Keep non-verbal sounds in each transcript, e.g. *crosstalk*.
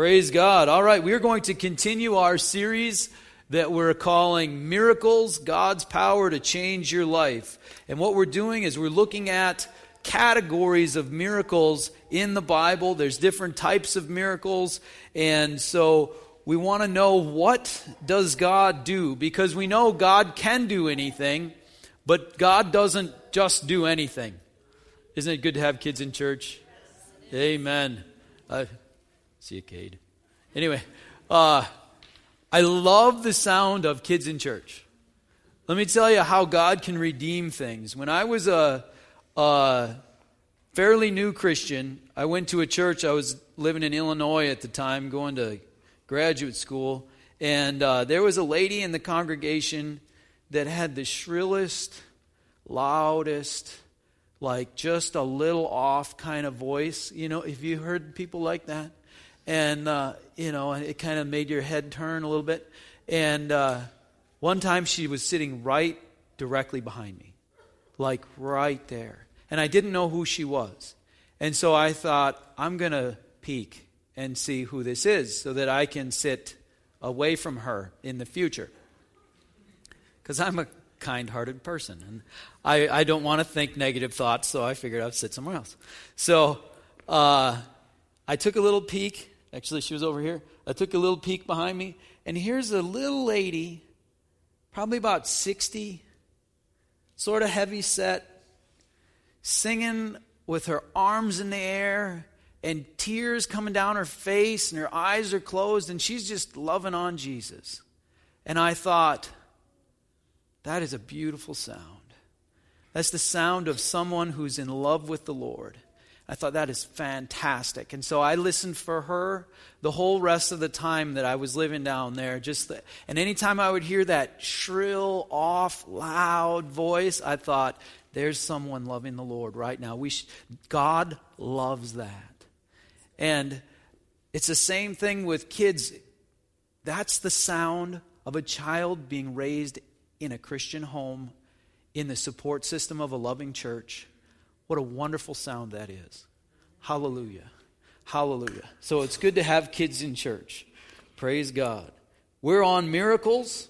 Praise God. All right, we are going to continue our series that we're calling Miracles God's Power to Change Your Life. And what we're doing is we're looking at categories of miracles in the Bible. There's different types of miracles. And so we want to know what does God do because we know God can do anything, but God doesn't just do anything. Isn't it good to have kids in church? Amen. Uh, see you, Cade. Anyway, uh, I love the sound of kids in church. Let me tell you how God can redeem things. When I was a, a fairly new Christian, I went to a church. I was living in Illinois at the time, going to graduate school, and uh, there was a lady in the congregation that had the shrillest, loudest, like just a little off kind of voice. You know, if you heard people like that, and uh, you know, it kind of made your head turn a little bit. And uh, one time she was sitting right directly behind me, like right there, and I didn't know who she was. And so I thought, I'm going to peek and see who this is so that I can sit away from her in the future. Because I'm a kind hearted person. And I, I don't want to think negative thoughts, so I figured I'd sit somewhere else. So uh, I took a little peek. Actually, she was over here. I took a little peek behind me, and here's a little lady, probably about 60, sort of heavy set, singing with her arms in the air and tears coming down her face, and her eyes are closed, and she's just loving on Jesus. And I thought, that is a beautiful sound. That's the sound of someone who's in love with the Lord. I thought that is fantastic. And so I listened for her the whole rest of the time that I was living down there. Just the, and anytime I would hear that shrill, off, loud voice, I thought, there's someone loving the Lord right now. We sh- God loves that. And it's the same thing with kids. That's the sound of a child being raised in a Christian home, in the support system of a loving church. What a wonderful sound that is. Hallelujah. Hallelujah. So it's good to have kids in church. Praise God. We're on miracles.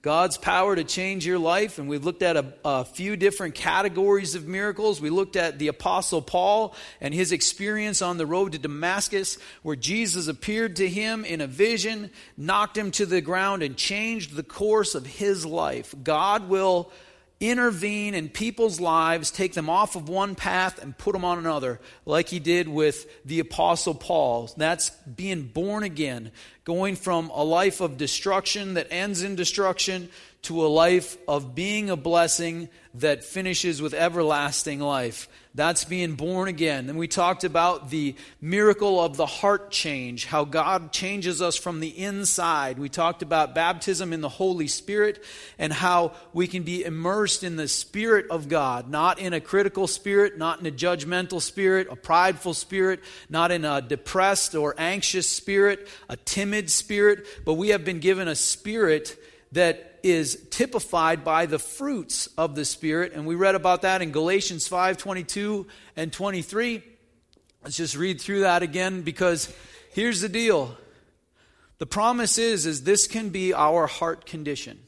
God's power to change your life. And we've looked at a, a, few different categories of miracles. We looked at the Apostle Paul and his experience on the road to Damascus, where Jesus appeared to him in a vision, knocked him to the ground, and changed the course of his life. God will intervene in people's lives, take them off of one path and put them on another, like he did with the Apostle Paul. That's being born again, going from a life of destruction that ends in destruction to a life of being a blessing that finishes with everlasting life. That's being born again. And we talked about the miracle of the heart change, how God changes us from the inside. We talked about baptism in the Holy Spirit and how we can be immersed in the Spirit of God, not in a critical spirit, not in a judgmental spirit, a prideful spirit, not in a depressed or anxious spirit, a timid spirit, but we have been given a spirit that is typified by the fruits of the Spirit. And we read about that in Galatians 5 22 and 23. Let's just read through that again because here's the deal. The promise is, is this can be our heart condition.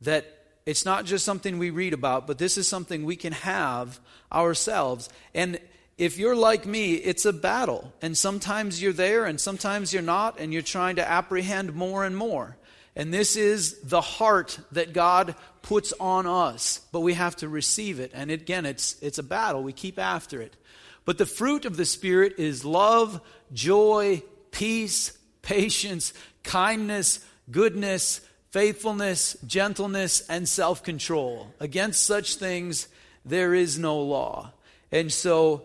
That it's not just something we read about, but this is something we can have ourselves. And if you're like me, it's a battle. And sometimes you're there and sometimes you're not, and you're trying to apprehend more and more. And this is the heart that God puts on us, but we have to receive it. And again, it's, it's a battle. We keep after it. But the fruit of the Spirit is love, joy, peace, patience, kindness, goodness, faithfulness, gentleness, and self control. Against such things, there is no law. And so,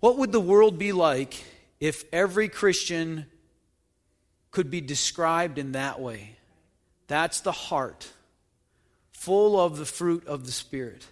what would the world be like if every Christian could be described in that way. That's the heart, full of the fruit of the Spirit.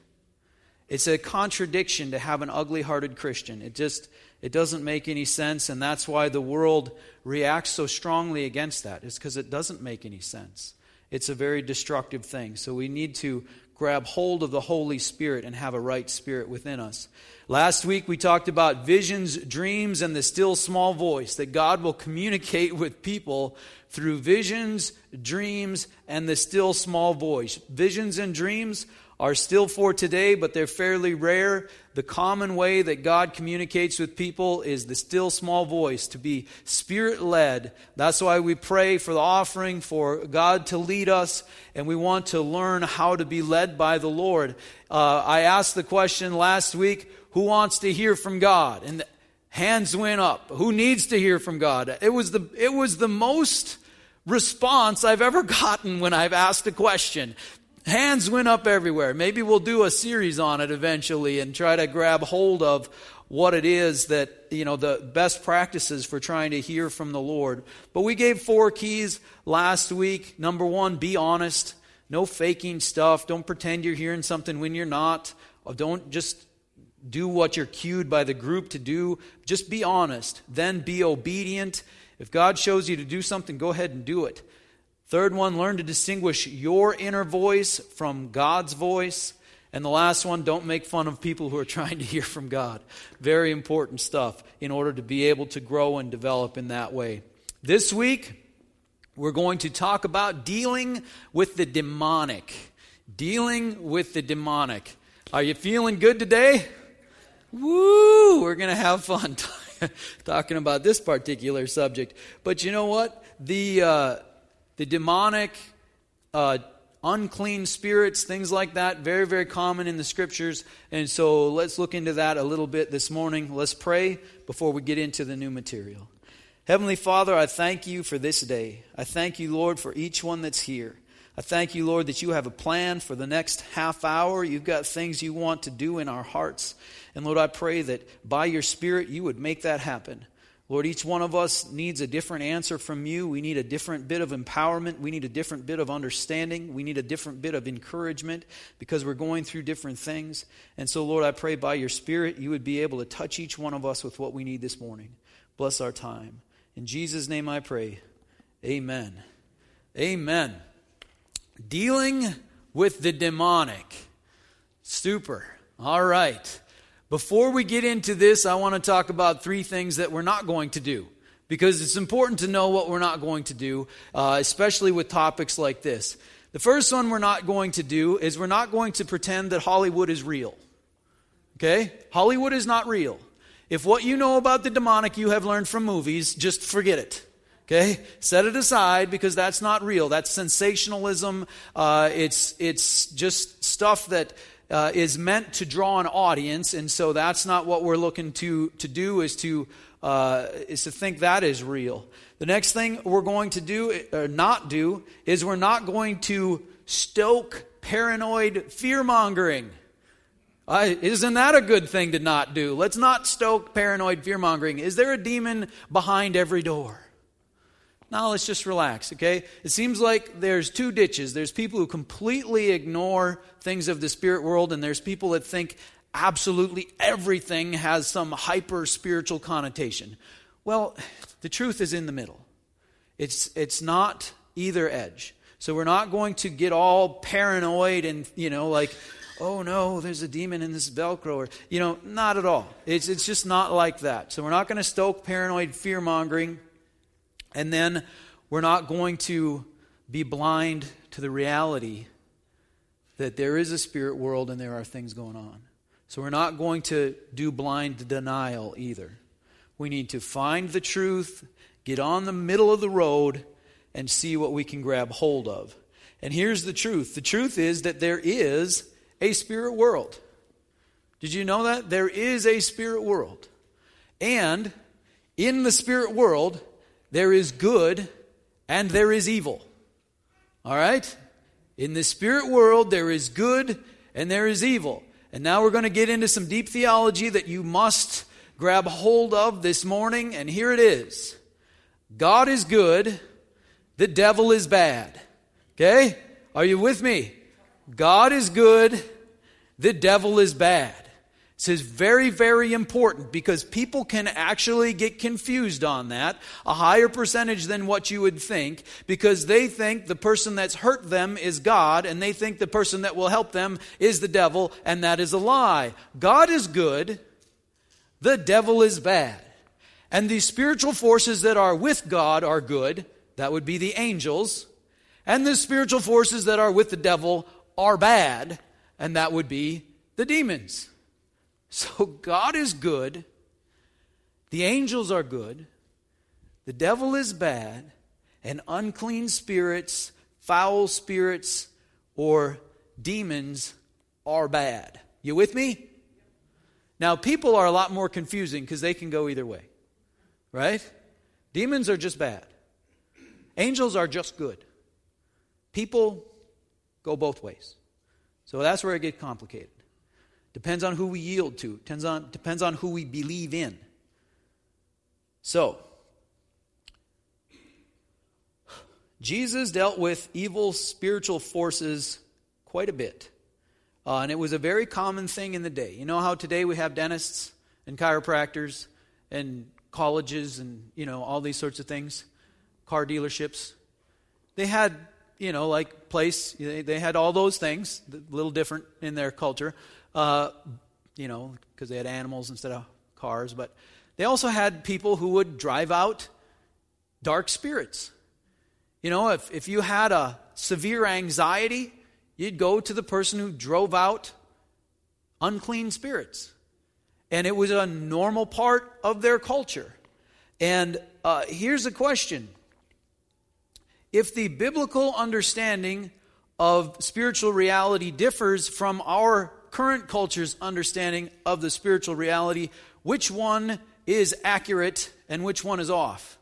It's a contradiction to have an ugly hearted Christian. It just it doesn't make any sense, and that's why the world reacts so strongly against that. It's because it doesn't make any sense. It's a very destructive thing. So we need to grab hold of the Holy Spirit and have a right spirit within us. Last week we talked about visions, dreams, and the still small voice, that God will communicate with people through visions, dreams, and the still small voice. Visions and dreams are still for today, but they're fairly rare. The common way that God communicates with people is the still small voice, to be spirit led. That's why we pray for the offering, for God to lead us, and we want to learn how to be led by the Lord. Uh, I asked the question last week who wants to hear from God? And hands went up. Who needs to hear from God? It was the, it was the most response I've ever *laughs* gotten when I've asked a question. Hands went up everywhere. Maybe we'll do a series on it eventually and try to grab hold of what it is that, you know, the best practices for trying to hear from the Lord. But we gave four keys last week. Number one, be honest. No faking stuff. Don't pretend you're hearing something when you're not. Oh, don't just do what you're cued by the group to do. Just be honest. Then be obedient. If God shows you to do something, go ahead and do it. Third one, learn to distinguish your inner voice from God's voice. And the last one, don't make fun of people who are *laughs* trying to hear from God. Very important stuff in order to be able to grow and develop in that way. This week, we're going to talk about dealing with the demonic. Dealing with the demonic. Are you feeling good today? Woo! We're going to have fun *laughs* talking about this particular subject. But you know what? The. Uh, the demonic, uh, unclean spirits, things like that, very, very common in the scriptures. And so let's look into that a little bit this morning. Let's pray before we get into the new material. Heavenly Father, I thank you for this day. I thank you, Lord, for each one that's here. I thank you, Lord, that you have a plan for the next half hour. You've got things you want to do in our hearts. And Lord, I pray that by your Spirit you would make that happen. Lord, each one of us needs a different answer from you. We need a different bit of empowerment. We need a different bit of understanding. We need a different bit of encouragement because we're going through different things. And so, Lord, I pray by your Spirit you would be able to touch each one of us with what we need this morning. Bless our time. In Jesus' name I pray. Amen. Amen. Dealing with the demonic. Super. All right. Before we get into this, I want to talk about three things that we're not going to do. Because it's important to know what we're not going to do, uh, especially with topics like this. The first one we're not going to do is we're not going to pretend that Hollywood is real. Okay? Hollywood is not real. If what you know about the demonic you have learned from movies, just forget it. Okay? Set it aside because that's not real. That's sensationalism. Uh, it's, it's just stuff that uh, is meant to draw an audience, and so that's not what we're looking to, to do, is to, uh, is to think that is real. The next thing we're going to do, or not do, is we're not going to stoke paranoid fear mongering. Uh, isn't that a good thing to not do? Let's not stoke paranoid fear mongering. Is there a demon behind every door? Now let's just relax, okay? It seems like there's two ditches. There's people who completely ignore things of the spirit world, and there's people that think absolutely everything has some hyper spiritual connotation. Well, the truth is in the middle. It's, it's not either edge. So we're not going to get all paranoid and, you know, like, oh no, there's a demon in this Velcro, or, you know, not at all. It's, it's just not like that. So we're not going to stoke paranoid fear mongering. And then we're not going to be blind to the reality that there is a spirit world and there are things going on. So we're not going to do blind denial either. We need to find the truth, get on the middle of the road, and see what we can grab hold of. And here's the truth the truth is that there is a spirit world. Did you know that? There is a spirit world. And in the spirit world, there is good and there is evil. All right? In the spirit world, there is good and there is evil. And now we're going to get into some deep theology that you must grab hold of this morning. And here it is God is good, the devil is bad. Okay? Are you with me? God is good, the devil is bad. This is very, very important because people can actually get confused on that, a higher percentage than what you would think, because they think the person that's hurt them is God, and they think the person that will help them is the devil, and that is a lie. God is good, the devil is bad. And the spiritual forces that are with God are good, that would be the angels, and the spiritual forces that are with the devil are bad, and that would be the demons. So God is good, the angels are good, the devil is bad, and unclean spirits, foul spirits, or demons are bad. You with me? Now, people are a lot more confusing because they can go either way, right? Demons are just bad, angels are just good. People go both ways. So that's where it gets complicated. Depends on who we yield to, depends on, depends on who we believe in. So, Jesus dealt with evil spiritual forces quite a bit. Uh, and it was a very common thing in the day. You know how today we have dentists and chiropractors and colleges and, you know, all these sorts of things, car dealerships. They had, you know, like place, they had all those things, a little different in their culture uh, you know, because they had animals instead of cars. But they also had people who would drive out dark spirits. You know, if, if you had a severe anxiety, you'd go to the person who drove out unclean spirits. And it was a normal part of their culture. And uh, here's a question If the biblical understanding of spiritual reality differs from our current culture's understanding of the spiritual reality, which one is accurate and which one is off.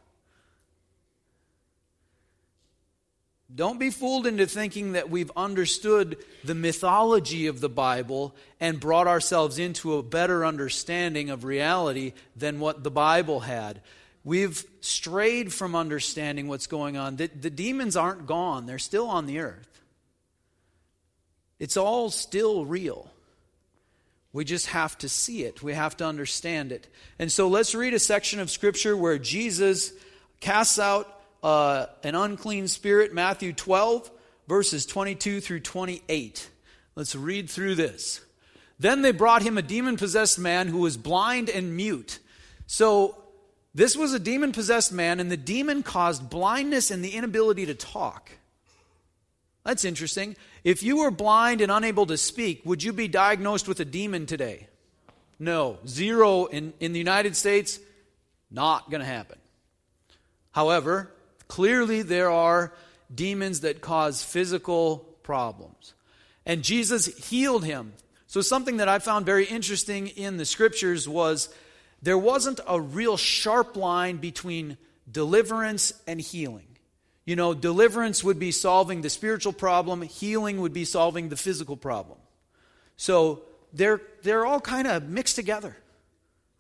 Don't be fooled into thinking that we've understood the mythology of the Bible and brought ourselves into a better understanding of reality than what the Bible had. We've strayed from understanding what's going on. The, the demons aren't gone, they're still on the earth. It's all still real. We just have to see it. We have to understand it. And so let's read a section of Scripture where Jesus casts out uh, an unclean spirit, Matthew 12, verses 22 through 28. Let's read through this. Then they brought him a demon possessed man who was blind and mute. So this was a demon possessed man, and the demon caused blindness and the inability to talk. That's interesting. If you were blind and unable to speak, would you be diagnosed with a demon today? No. Zero in, in the United States, not going to happen. However, clearly there are demons that cause physical problems. And Jesus healed him. So, something that I found very interesting in the scriptures was there wasn't a real sharp line between deliverance and healing. You know, deliverance would be solving the spiritual problem, healing would be solving the physical problem. So they're, they're all kind of mixed together.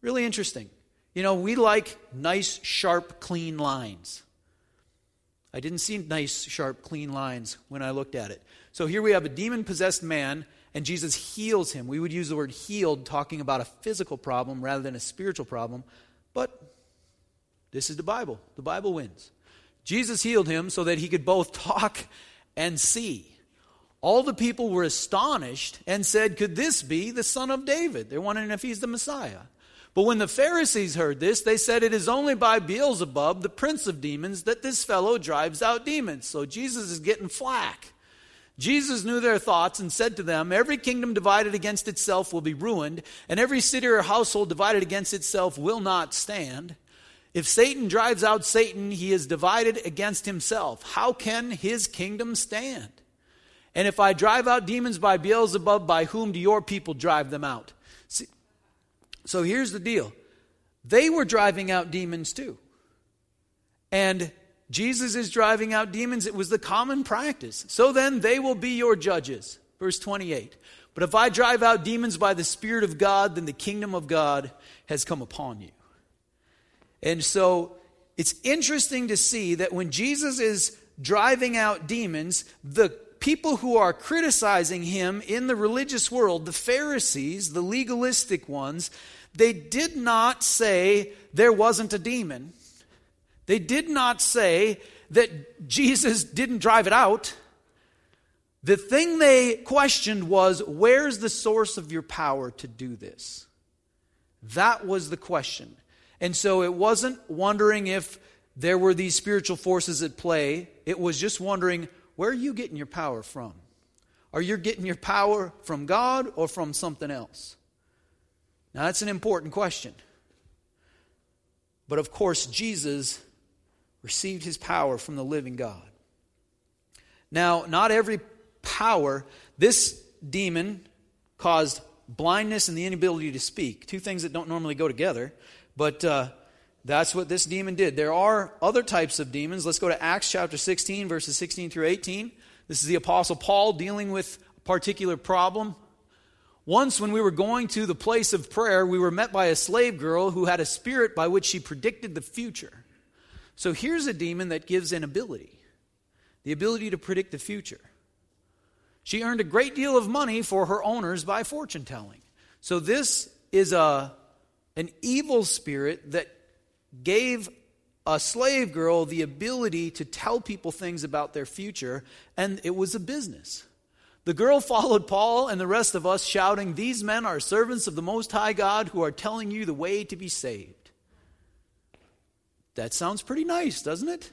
Really interesting. You know, we like nice, sharp, clean lines. I didn't see nice, sharp, clean lines when I looked at it. So here we have a demon possessed man, and Jesus heals him. We would use the word healed talking about a physical problem rather than a spiritual problem, but this is the Bible. The Bible wins. Jesus healed him so that he could both *laughs* talk and see. All the people were astonished and said, Could this be the son of David? They're wondering if he's the Messiah. But when the Pharisees heard this, they said, It is only by Beelzebub, the prince of demons, that this fellow drives out demons. So Jesus is getting flack. Jesus knew their thoughts and said to them, Every kingdom divided against itself will be ruined, and every city or household divided against itself will not stand. If Satan drives out Satan, he is divided against himself. How can his kingdom stand? And if I drive out demons by Beelzebub, by whom do your people drive them out? See, so here's the deal they were driving out demons too. And Jesus is driving out demons. It was the common practice. So then they will be your judges. Verse 28. But if I drive out demons by the Spirit of God, then the kingdom of God has come upon you. And so it's interesting to see that when Jesus is driving out demons, the people who are criticizing him in the religious world, the Pharisees, the legalistic ones, they did not say there wasn't a demon. They did not say that Jesus didn't drive it out. The thing they questioned was where's the source of your power to do this? That was the question. And so it wasn't wondering if there were these spiritual forces at play, it was just wondering where are you getting your power from? Are you getting your power from God or from something else? Now, that's an important question. But of course, Jesus received his power from the living God. Now, not every power, this demon caused blindness and the inability to speak. Two things that don't normally go together, but uh, that's what this demon did. There are other types of demons. Let's go to Acts chapter 16, verses 16 through 18. This is the Apostle Paul dealing with a particular problem. Once, when we were going to the place of prayer, we were met by a slave girl who had a spirit by which she predicted the future. So here's a demon that gives an ability the ability to predict the future. She earned a great deal of money for her owners by fortune telling. So this is a, an evil spirit that gave a slave girl the ability to tell people things about their future, and it was a business. The girl *laughs* followed Paul and the rest of us, shouting, These men are servants of the Most High God who are telling you the way to be saved. That sounds pretty nice, doesn't it?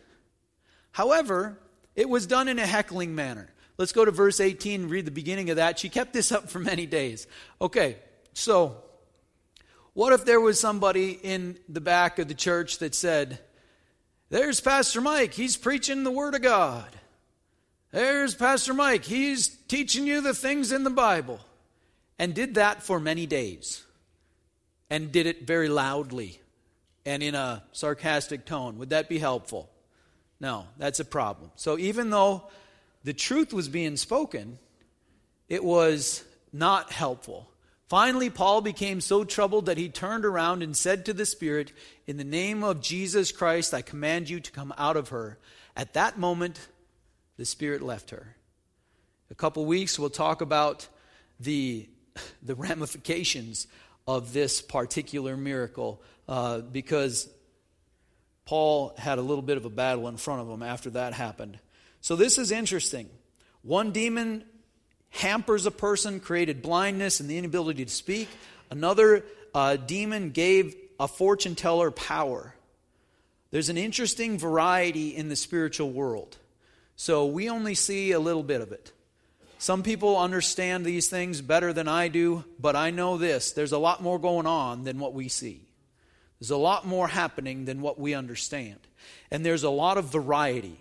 However, it was done in a heckling manner. Let's go to verse 18 and read the beginning of that. She kept this up for many days. Okay, so what if there was somebody in the back of the church that said, There's Pastor Mike, he's preaching the Word of God. There's Pastor Mike, he's teaching you the things in the Bible. And did that for many days. And did it very loudly and in a sarcastic tone. Would that be helpful? No, that's a problem. So even though the truth was being spoken, it was not helpful. Finally, Paul became so troubled that he turned around and said to the Spirit, In the name of Jesus Christ, I command you to come out of her. At that moment, the Spirit left her. A couple weeks, we'll talk about the, *laughs* the ramifications of this particular miracle uh, because Paul had a little bit of a battle in front of him after that happened. So, this is interesting. One demon hampers a person, created blindness and the inability to speak. Another uh, demon gave a fortune teller power. There's an interesting variety in the spiritual world. So we only see a little bit of it. Some people understand these things better than I do, but I know this there's a lot more going on than what we see. There's a lot more happening than what we understand. And there's a lot of variety.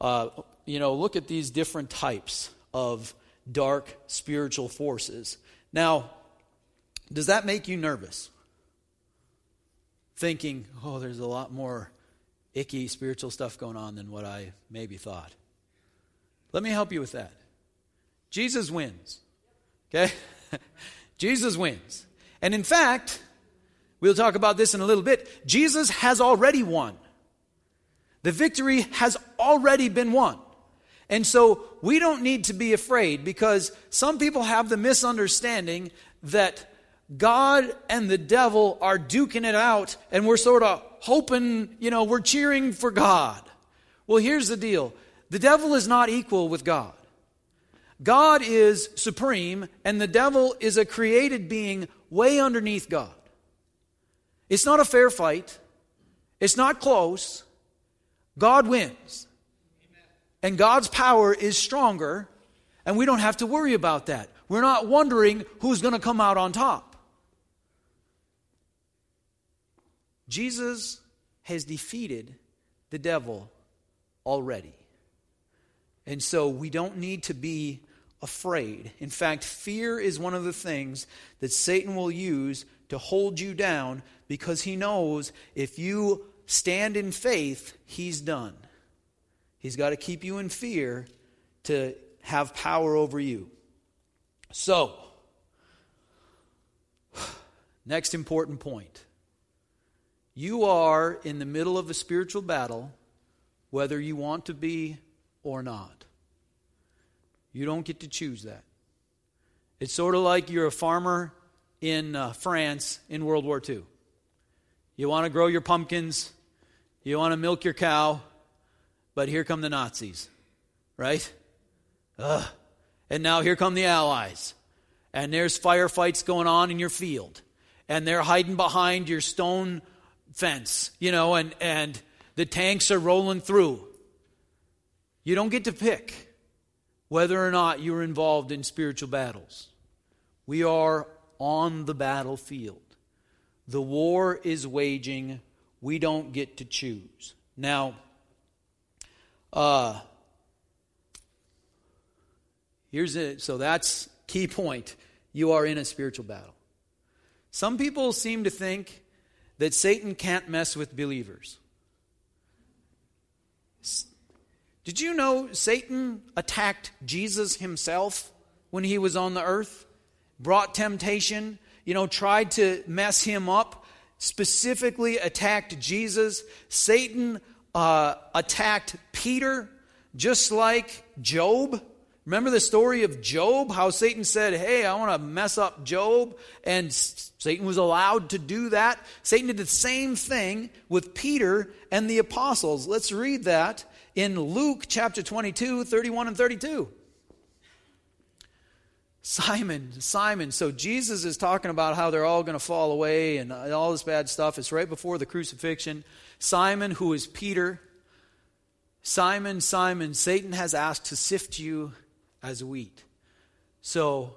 Uh, you know, look at these different types of dark spiritual forces. Now, does that make you nervous? Thinking, oh, there's a lot more icky spiritual stuff going on than what I maybe thought. Let me help you with that. Jesus wins. Okay? *laughs* Jesus wins. And in fact, we'll talk about this in a little bit. Jesus has already won. The victory has already been won. And so we don't need to be afraid because some people have the misunderstanding that God and the devil are duking it out and we're sort of hoping, you know, we're cheering for God. Well, here's the deal the devil is not equal with God. God is supreme and the devil is a created being way underneath God. It's not a fair fight, it's not close. God wins. And God's power is stronger, and we don't have to worry about that. We're not wondering who's going to come out on top. Jesus has defeated the devil already. And so we don't need to be afraid. In fact, fear is one of the things that Satan will use to hold you down because he knows if you stand in faith, he's done. He's got to keep you in fear to have power over you. So, *sighs* next important point. You are in the middle of a spiritual battle, whether you want to be or not. You don't get to choose that. It's sort of like you're a farmer in uh, France in World War II. You want to grow your pumpkins, you want to milk your cow, but here come the Nazis, right? Ugh. And now here come the Allies. And there's firefights going on in your field. And they're hiding behind your stone fence, you know, and, and the tanks are rolling through. You don't get to pick whether or not you're involved in spiritual battles. We are on the battlefield. The war is waging. We don't get to choose. Now, uh, here's it. So that's key point. You are in a spiritual battle. Some people seem to think that Satan can't mess with believers. Did you know Satan attacked Jesus himself when he was on the earth? Brought temptation, you know, tried to mess him up, specifically attacked Jesus. Satan uh, attacked Peter, just like Job. Remember the story of Job? How Satan said, Hey, I want to mess up Job. And Satan was allowed to do that. Satan did the same thing with Peter and the apostles. Let's read that in Luke chapter 22, 31 and 32. Simon, Simon. So Jesus is talking about how they're all going to fall away and all this bad stuff. It's right before the crucifixion. Simon, who is Peter, Simon, Simon, Satan has asked to sift you as wheat. So,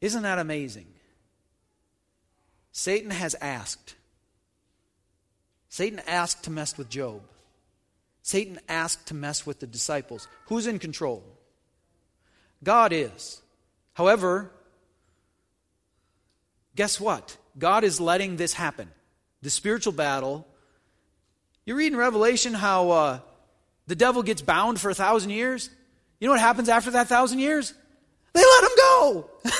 isn't that amazing? Satan has asked. Satan asked to mess with Job. Satan asked to mess with the disciples. Who's in control? God is. However, guess what? God is letting this happen. The spiritual battle. You read in Revelation how uh, the devil gets bound for a thousand years. You know what happens after that thousand years? They let him go. *laughs*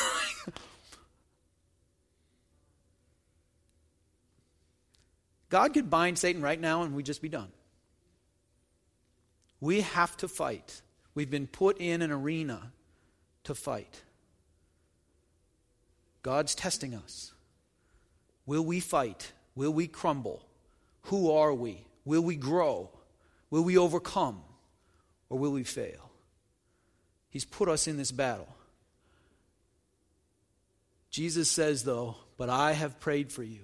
God could bind Satan right now and we'd just be done. We have to fight. We've been put in an arena to fight. God's testing us. Will we fight? Will we crumble? Who are we? Will we grow? Will we overcome? Or will we fail? He's put us in this battle. Jesus says, though, but I have prayed for you.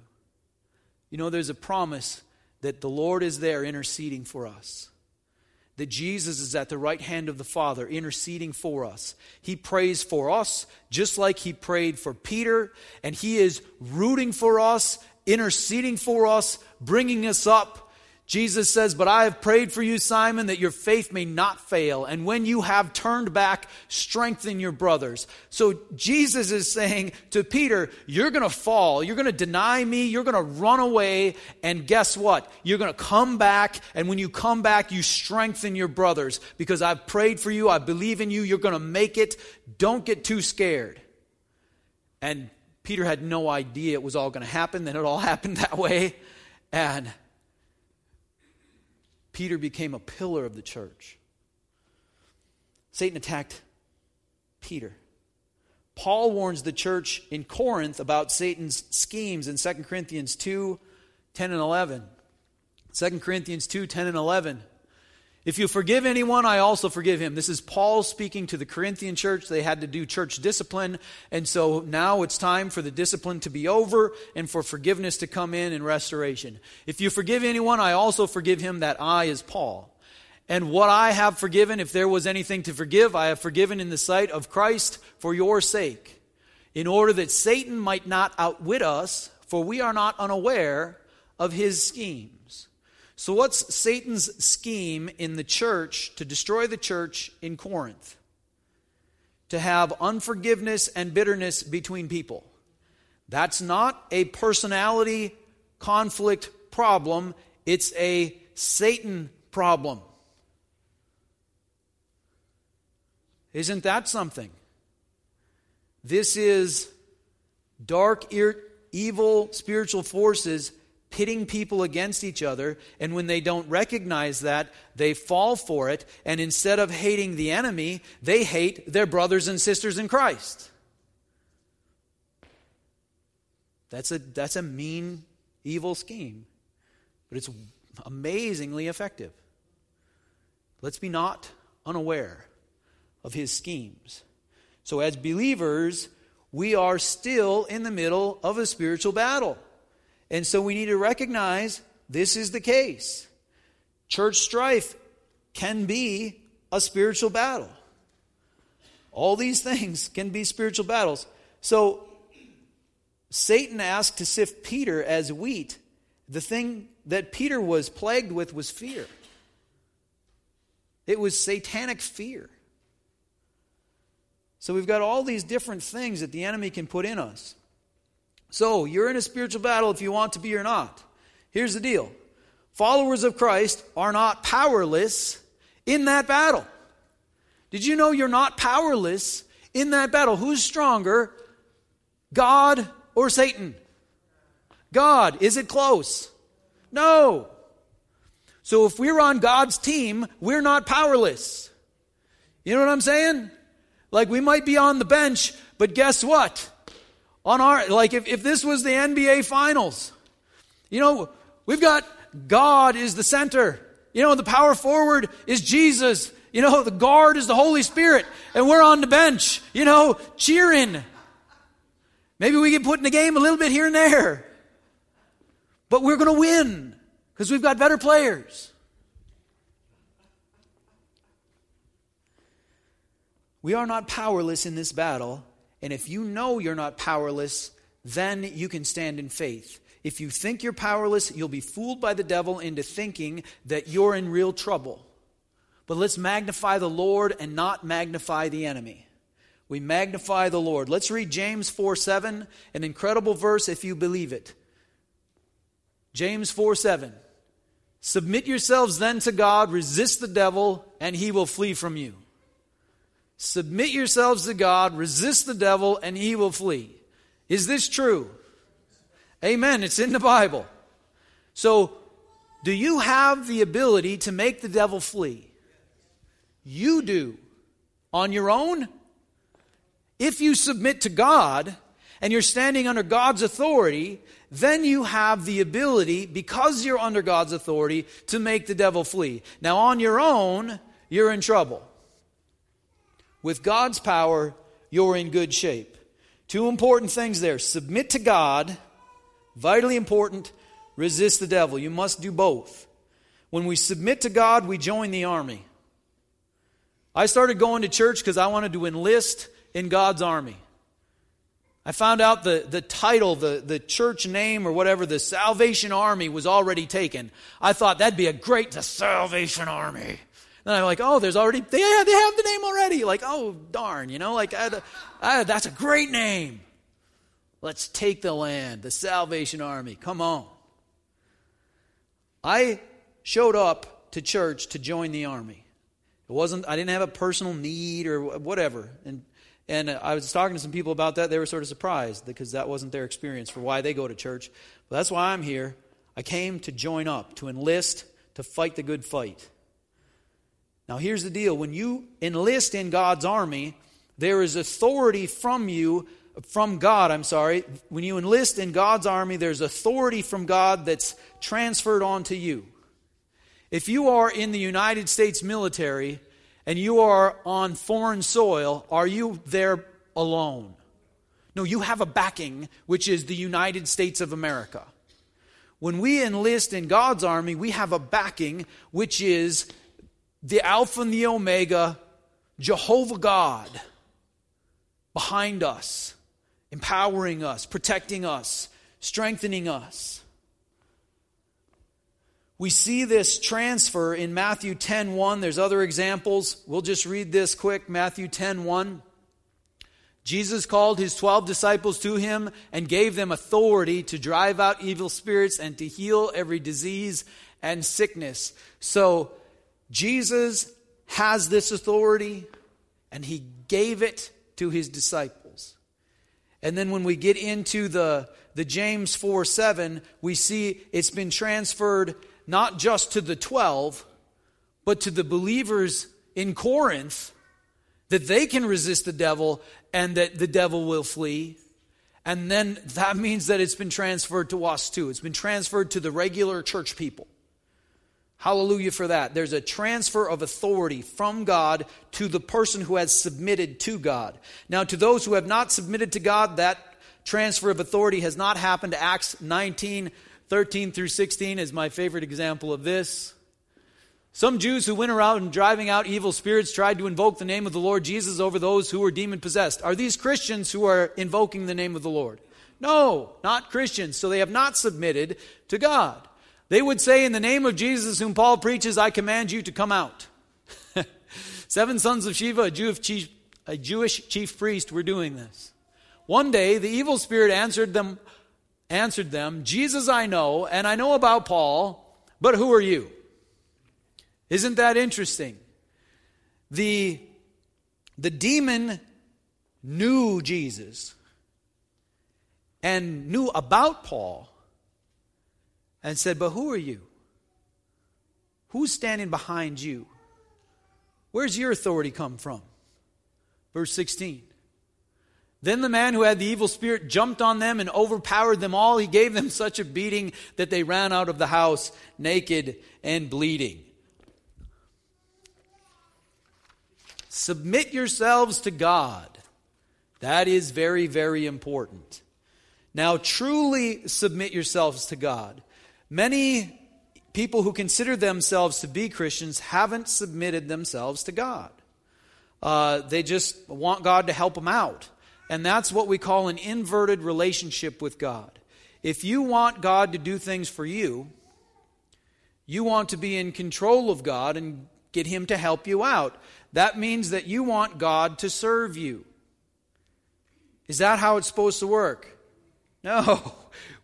You know, there's a promise that the Lord is there interceding for us that Jesus is at the right hand of the Father interceding for us. He prays for us just like he prayed for Peter, and he is rooting for us, interceding for us, bringing us up Jesus says, But I have prayed for you, Simon, that your faith may not fail. And when you have turned back, strengthen your brothers. So Jesus is saying to Peter, You're going to fall. You're going to deny me. You're going to run away. And guess what? You're going to come back. And when you come back, you strengthen your brothers because I've prayed for you. I believe in you. You're going to make it. Don't get too scared. And Peter had no idea it was all going to happen, then it all *laughs* happened that way. And Peter became a pillar of the church. Satan attacked Peter. Paul warns the church in Corinth about Satan's schemes in 2 Corinthians 2 10 and 11. 2 Corinthians 2 10 and 11. If you forgive anyone, I also forgive him. This is Paul speaking to the Corinthian church. They had to do church discipline. And so now it's time for the discipline to be over and for forgiveness to come in and restoration. If you forgive anyone, I also forgive him. That I is Paul. And what I have forgiven, if there was anything to forgive, I have forgiven in the sight of Christ for your sake, in order that Satan might not outwit us, for we are not unaware of his scheme. So, what's Satan's scheme in the church to destroy the church in Corinth? To have unforgiveness and bitterness between people. That's not a personality conflict problem, it's a Satan problem. Isn't that something? This is dark, evil spiritual forces pitting people against each other. And when they don't recognize that, they fall for it. And instead of hating the enemy, they hate their brothers and sisters in Christ. That's a, that's a mean, evil scheme. But it's amazingly effective. Let's be not unaware of his schemes. So, as believers, we are still in the middle of a spiritual battle. And so we need to recognize this is the case. Church strife can be a spiritual battle. All these things can be spiritual battles. So Satan asked to sift Peter as wheat. The thing that Peter was plagued with was fear. It was satanic fear. So we've got all these different things that the enemy can put in us. So you're in a spiritual battle if you want to be or not. Here's the deal followers of Christ are not powerless in that battle. Did you know you're not powerless in that battle? Who's stronger, God or Satan? God. Is it close? No. So if we're on God's team, we're not powerless. You know what I'm saying? Like we might be on the bench, but guess what? On our, like if, if this was the NBA finals, you know, we've got God is the center. You know, the power forward is Jesus. You know, the guard is the Holy Spirit. And we're on the bench, you know, cheering. Maybe we get put in the game a little bit here and there. But we're going to win because we've got better players. We are not powerless in this battle, and if you know you're not powerless, then you can stand in faith. If you think you're powerless, you'll be fooled by the devil into thinking that you're in real trouble. But let's magnify the Lord and not magnify the enemy. We magnify the Lord. Let's read James 4 7, an incredible verse if you believe it. James 4 7. Submit yourselves then to God, resist the devil, and he will flee from you. Submit yourselves to God, resist the devil, and he will flee. Is this true? Amen. It's in the Bible. So, do you have the ability to make the devil flee? You do. On your own? If you submit to God and you're standing under God's authority, then you have the ability, because you're under God's authority, to make the devil flee. Now, on your own, you're in trouble. With God's power, you're in good shape. Two important things there submit to God, vitally important, resist the devil. You must do both. When we submit to God, we join the army. I started going to church because I wanted to enlist in God's army. I found out the, the title, the, the church name, or whatever, the Salvation Army was already taken. I thought that'd be a great, the Salvation Army. Then I'm like, oh, there's already, they, yeah, they have the name already. Like, oh, darn, you know, like, I, I, that's a great name. Let's take the land, the Salvation Army. Come on. I showed up to church to join the army. It wasn't, I didn't have a personal need or whatever. And, and I was talking to some people about that. They were sort of surprised because that wasn't their experience for why they go to church. But that's why I'm here. I came to join up, to enlist, to fight the good fight. Now, here's the deal when you enlist in God's army, there is authority from you, from God, I'm sorry. When you enlist in God's army, there's authority from God that's transferred onto you. If you are in the United States military and you are on foreign soil, are you there alone? No, you have a backing, which is the United States of America. When we enlist in God's army, we have a backing, which is the Alpha and the Omega, Jehovah God, behind us, empowering us, protecting us, strengthening us. We see this transfer in Matthew 10:1. There's other examples. We'll just read this quick. Matthew 10:1. Jesus called his 12 disciples to him and gave them authority to drive out evil spirits and to heal every disease and sickness. So Jesus has this authority and he gave it to his disciples. And then when we get into the, the James 4 7, we see it's been transferred not just to the 12, but to the believers in Corinth that they can resist the devil and that the devil will flee. And then that means that it's been transferred to us too. It's been transferred to the regular church people. Hallelujah for that. There's a transfer of authority from God to the person who has submitted to God. Now, to those who have not submitted to God, that transfer of authority has not happened. Acts 19, 13 through 16 is my favorite example of this. Some Jews who went around driving out evil spirits tried to invoke the name of the Lord Jesus over those who were demon possessed. Are these Christians who are invoking the name of the Lord? No, not Christians. So they have not submitted to God. They would say, In the name of Jesus, whom Paul preaches, I command you to come out. *laughs* Seven sons of Sceva, a, Jew chief, a Jewish chief priest, were doing this. One day, the evil spirit answered them, answered them, Jesus I know, and I know about Paul, but who are you? Isn't that interesting? The, the demon knew Jesus and knew about Paul and said, But who are you? Who's standing behind you? Where's your authority come from? Verse 16. Then the man who had the evil spirit jumped on them and overpowered them all. He gave them such a beating that they ran out of the house naked and bleeding. Submit yourselves to God. That is very, very important. Now, truly submit yourselves to God. Many people who consider themselves to be Christians haven't submitted themselves to God. Uh, they just want God to help them out. And that's what we call an inverted relationship with God. If you want God to do things for you, you want to be in control of God and get Him to help you out. That means that you want God to serve you. Is that how it's supposed to work? *laughs* No.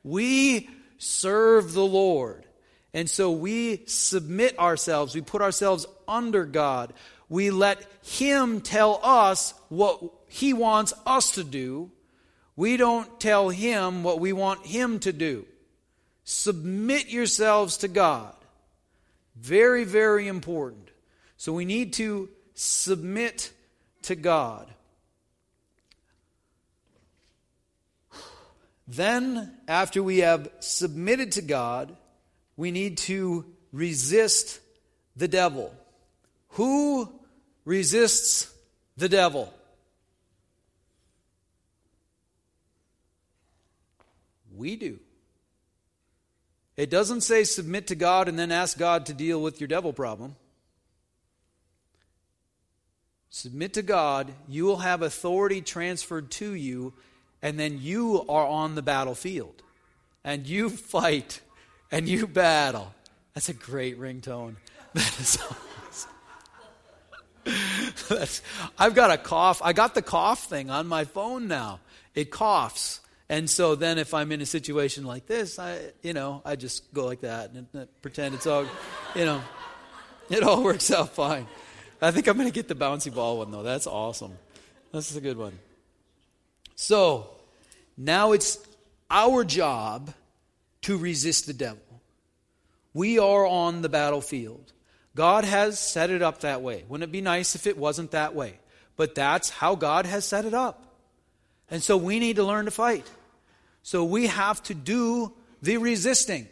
We serve the Lord. And so we submit ourselves, we put ourselves under God. We let Him tell us what He wants us to do. We don't tell Him what we want Him to do. Submit yourselves to God. Very, very important. So we need to submit to God. Then, after we have submitted to God, we need to resist the devil. Who resists the devil? We do. It doesn't say submit to God and then ask God to deal with your devil problem. Submit to God, you will have authority transferred to you and then you are on the battlefield and you fight and you battle. That's a great ringtone. *laughs* That is awesome. *laughs* I've got a cough. I got the cough thing on my phone now. It coughs. And so then if I'm in a situation like this, I you know, I just go like that and, and pretend it's all *laughs* you know, it all works out fine. I think I'm going to get the bouncy ball one though. That's awesome. That's a good one. So, now it's our job to resist the devil. We are on the battlefield. God has set it up that way. Wouldn't it be nice if it wasn't that way? But that's how God has set it up. And so we need to learn to fight. So we have to do the resisting.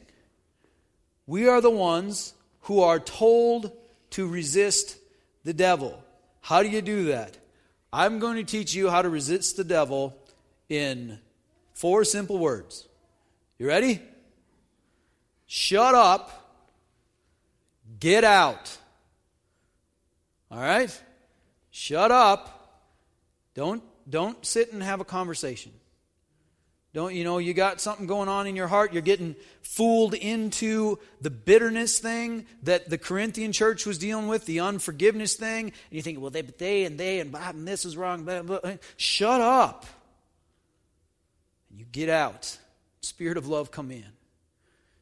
We are the ones who are told to resist the devil. How do you do that? I'm going to teach you how to resist the devil in Four simple words. You ready? Shut up. Get out. All right? Shut up. Don't don't sit and have a conversation. Don't you know you got something going on in your heart? You're getting fooled into the bitterness thing that the Corinthian church was dealing with, the unforgiveness thing, and you think, well, they, but they and they and, and this is wrong. Blah, blah. Shut up get out. Spirit of love come in.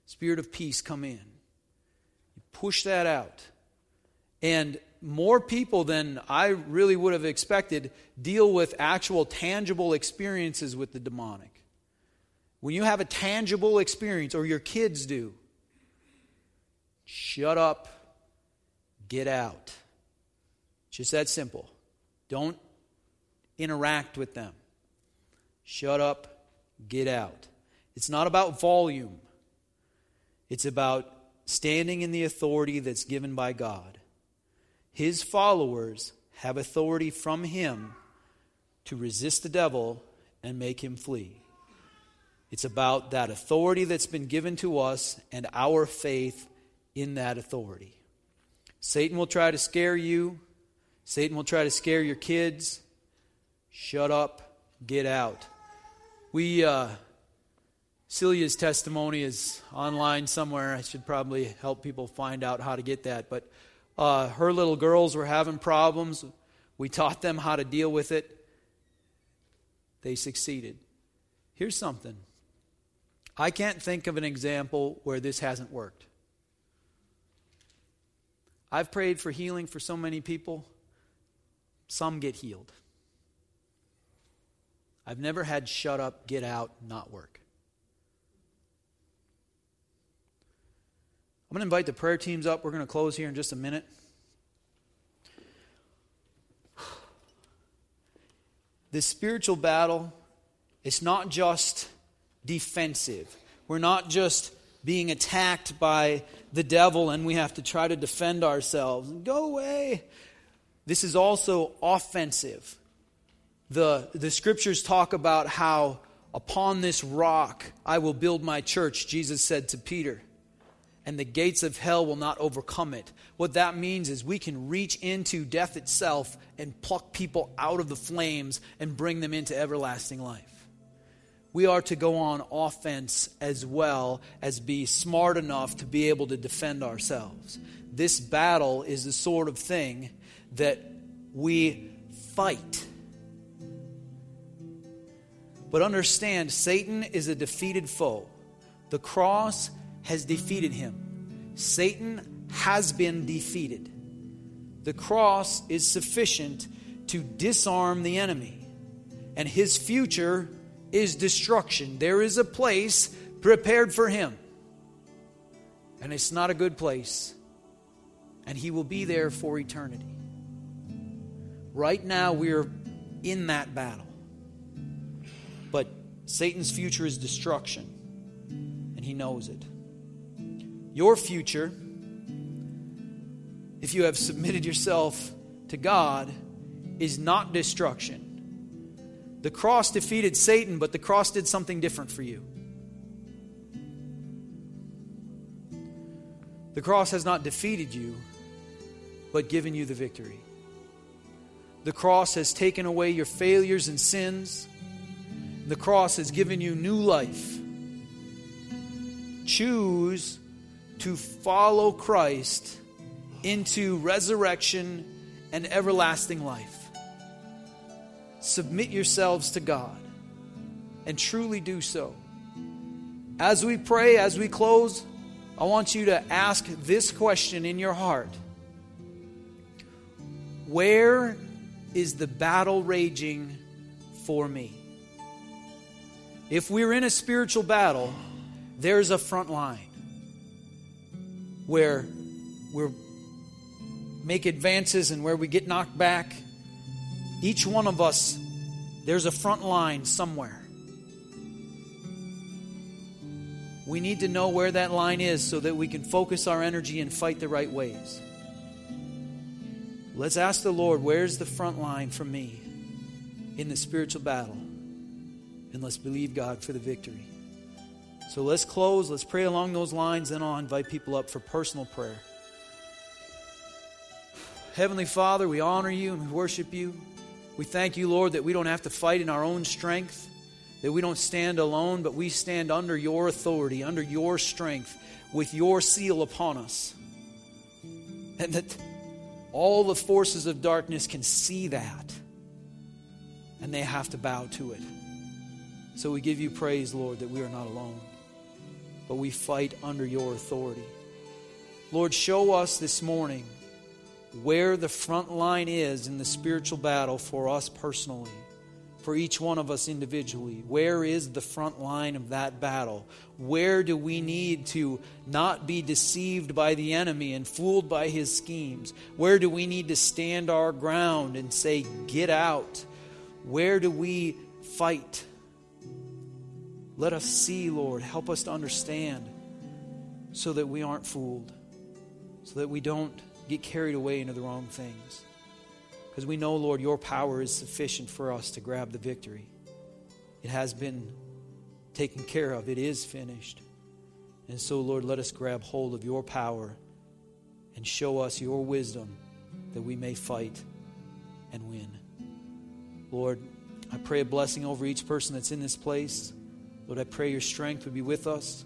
Spirit of peace come in. You push that out. And more people than I really would have expected deal with actual tangible experiences with the demonic. when you have a tangible experience, or your kids do, shut up, get out. Just that simple. Don't interact with them. Shut up, get out. It's not about volume, it's about standing in the authority that's given by God. His followers have authority from Him to resist the devil and make him flee. It's about that authority that's been given to us and our faith in that authority. Satan will try to scare you. Satan will try to scare your kids. Shut up, get out. We, uh, Celia's testimony is online somewhere. I should probably help people find out how to get that. But uh, her little girls were having problems. We taught them how to deal with it. They succeeded. Here's something I can't think of an example where this hasn't worked. I've prayed for healing for so many people, some get healed. I've never had shut up, get out, not work. I'm going to invite the prayer teams up. We're going to close here in just a minute. This spiritual battle, it's not just defensive. We're not just being attacked by the devil and we have to try to defend ourselves. Go away. This is also offensive. The, the scriptures talk about how upon this rock I will build my church, Jesus said to Peter, and the gates of hell will not overcome it. What that means is we can reach into death itself and pluck people out of the flames and bring them into everlasting life we are to go on offense as well as be smart enough to be able to defend ourselves. This battle is the sort of thing that we fight. But understand, Satan is a defeated foe. The cross has defeated him. Satan has been defeated. The cross is sufficient to disarm the enemy, and his future is destruction. There is a place prepared for him. And it's not a good place. And he will be there for eternity. Right now, we're in that battle. Satan's future is destruction. And he knows it. Your future, if you have submitted yourself to God, is not destruction the cross defeated Satan, but the cross did something different for you. The cross has not defeated you, but given you the victory. The cross has taken away your failures and sins. The cross has given you new life. Choose to follow Christ into resurrection and everlasting life. Submit yourselves to God and truly do so. As we pray, as we close, I want you to ask this question in your heart Where is the battle raging for me? If we're in a spiritual battle, there's a front line where we make advances and where we get knocked back each one of us, there's a front line somewhere. We need to know where that line is so that we can focus our energy and fight the right ways. Let's ask the Lord, where's the front line for me in the spiritual battle? And let's believe God for the victory. So let's close, let's pray along those lines, then I'll invite people up for personal prayer. Heavenly Father, we honor you and we worship you. We thank you, Lord, that we don't have to fight in our own strength, that we don't stand alone, but we stand under your authority, under your strength, with your seal upon us. And that all the forces of darkness can see that, and they have to bow to it. So we give you praise, Lord, that we are not alone, but we fight under your authority. Lord, show us this morning where the front line is in the spiritual battle for us personally for each one of us individually. Where is the front line of that battle? Where do we need to not be deceived by the enemy and fooled by his schemes? Where do we need to stand our ground and say, Get out? Where do we fight? Let us see, Lord. Help us to understand so that we aren't fooled, so that we don't get carried away into the wrong things. Because we know, Lord, your power is sufficient for us to grab the victory. It has been taken care of, it is finished. And so, Lord, let us grab hold of your power and show us your wisdom that we may fight and win. Lord, I pray a blessing over each person that's in this place. Lord, I pray your strength would be with us.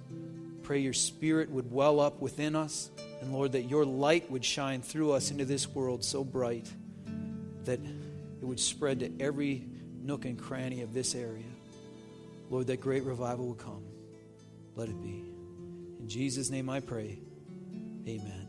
Pray your spirit would well up within us. And Lord, that your light would shine through us into this world so bright that it would spread to every nook and cranny of this area. Lord, that great revival will come. Let it be. In Jesus' name I pray. Amen.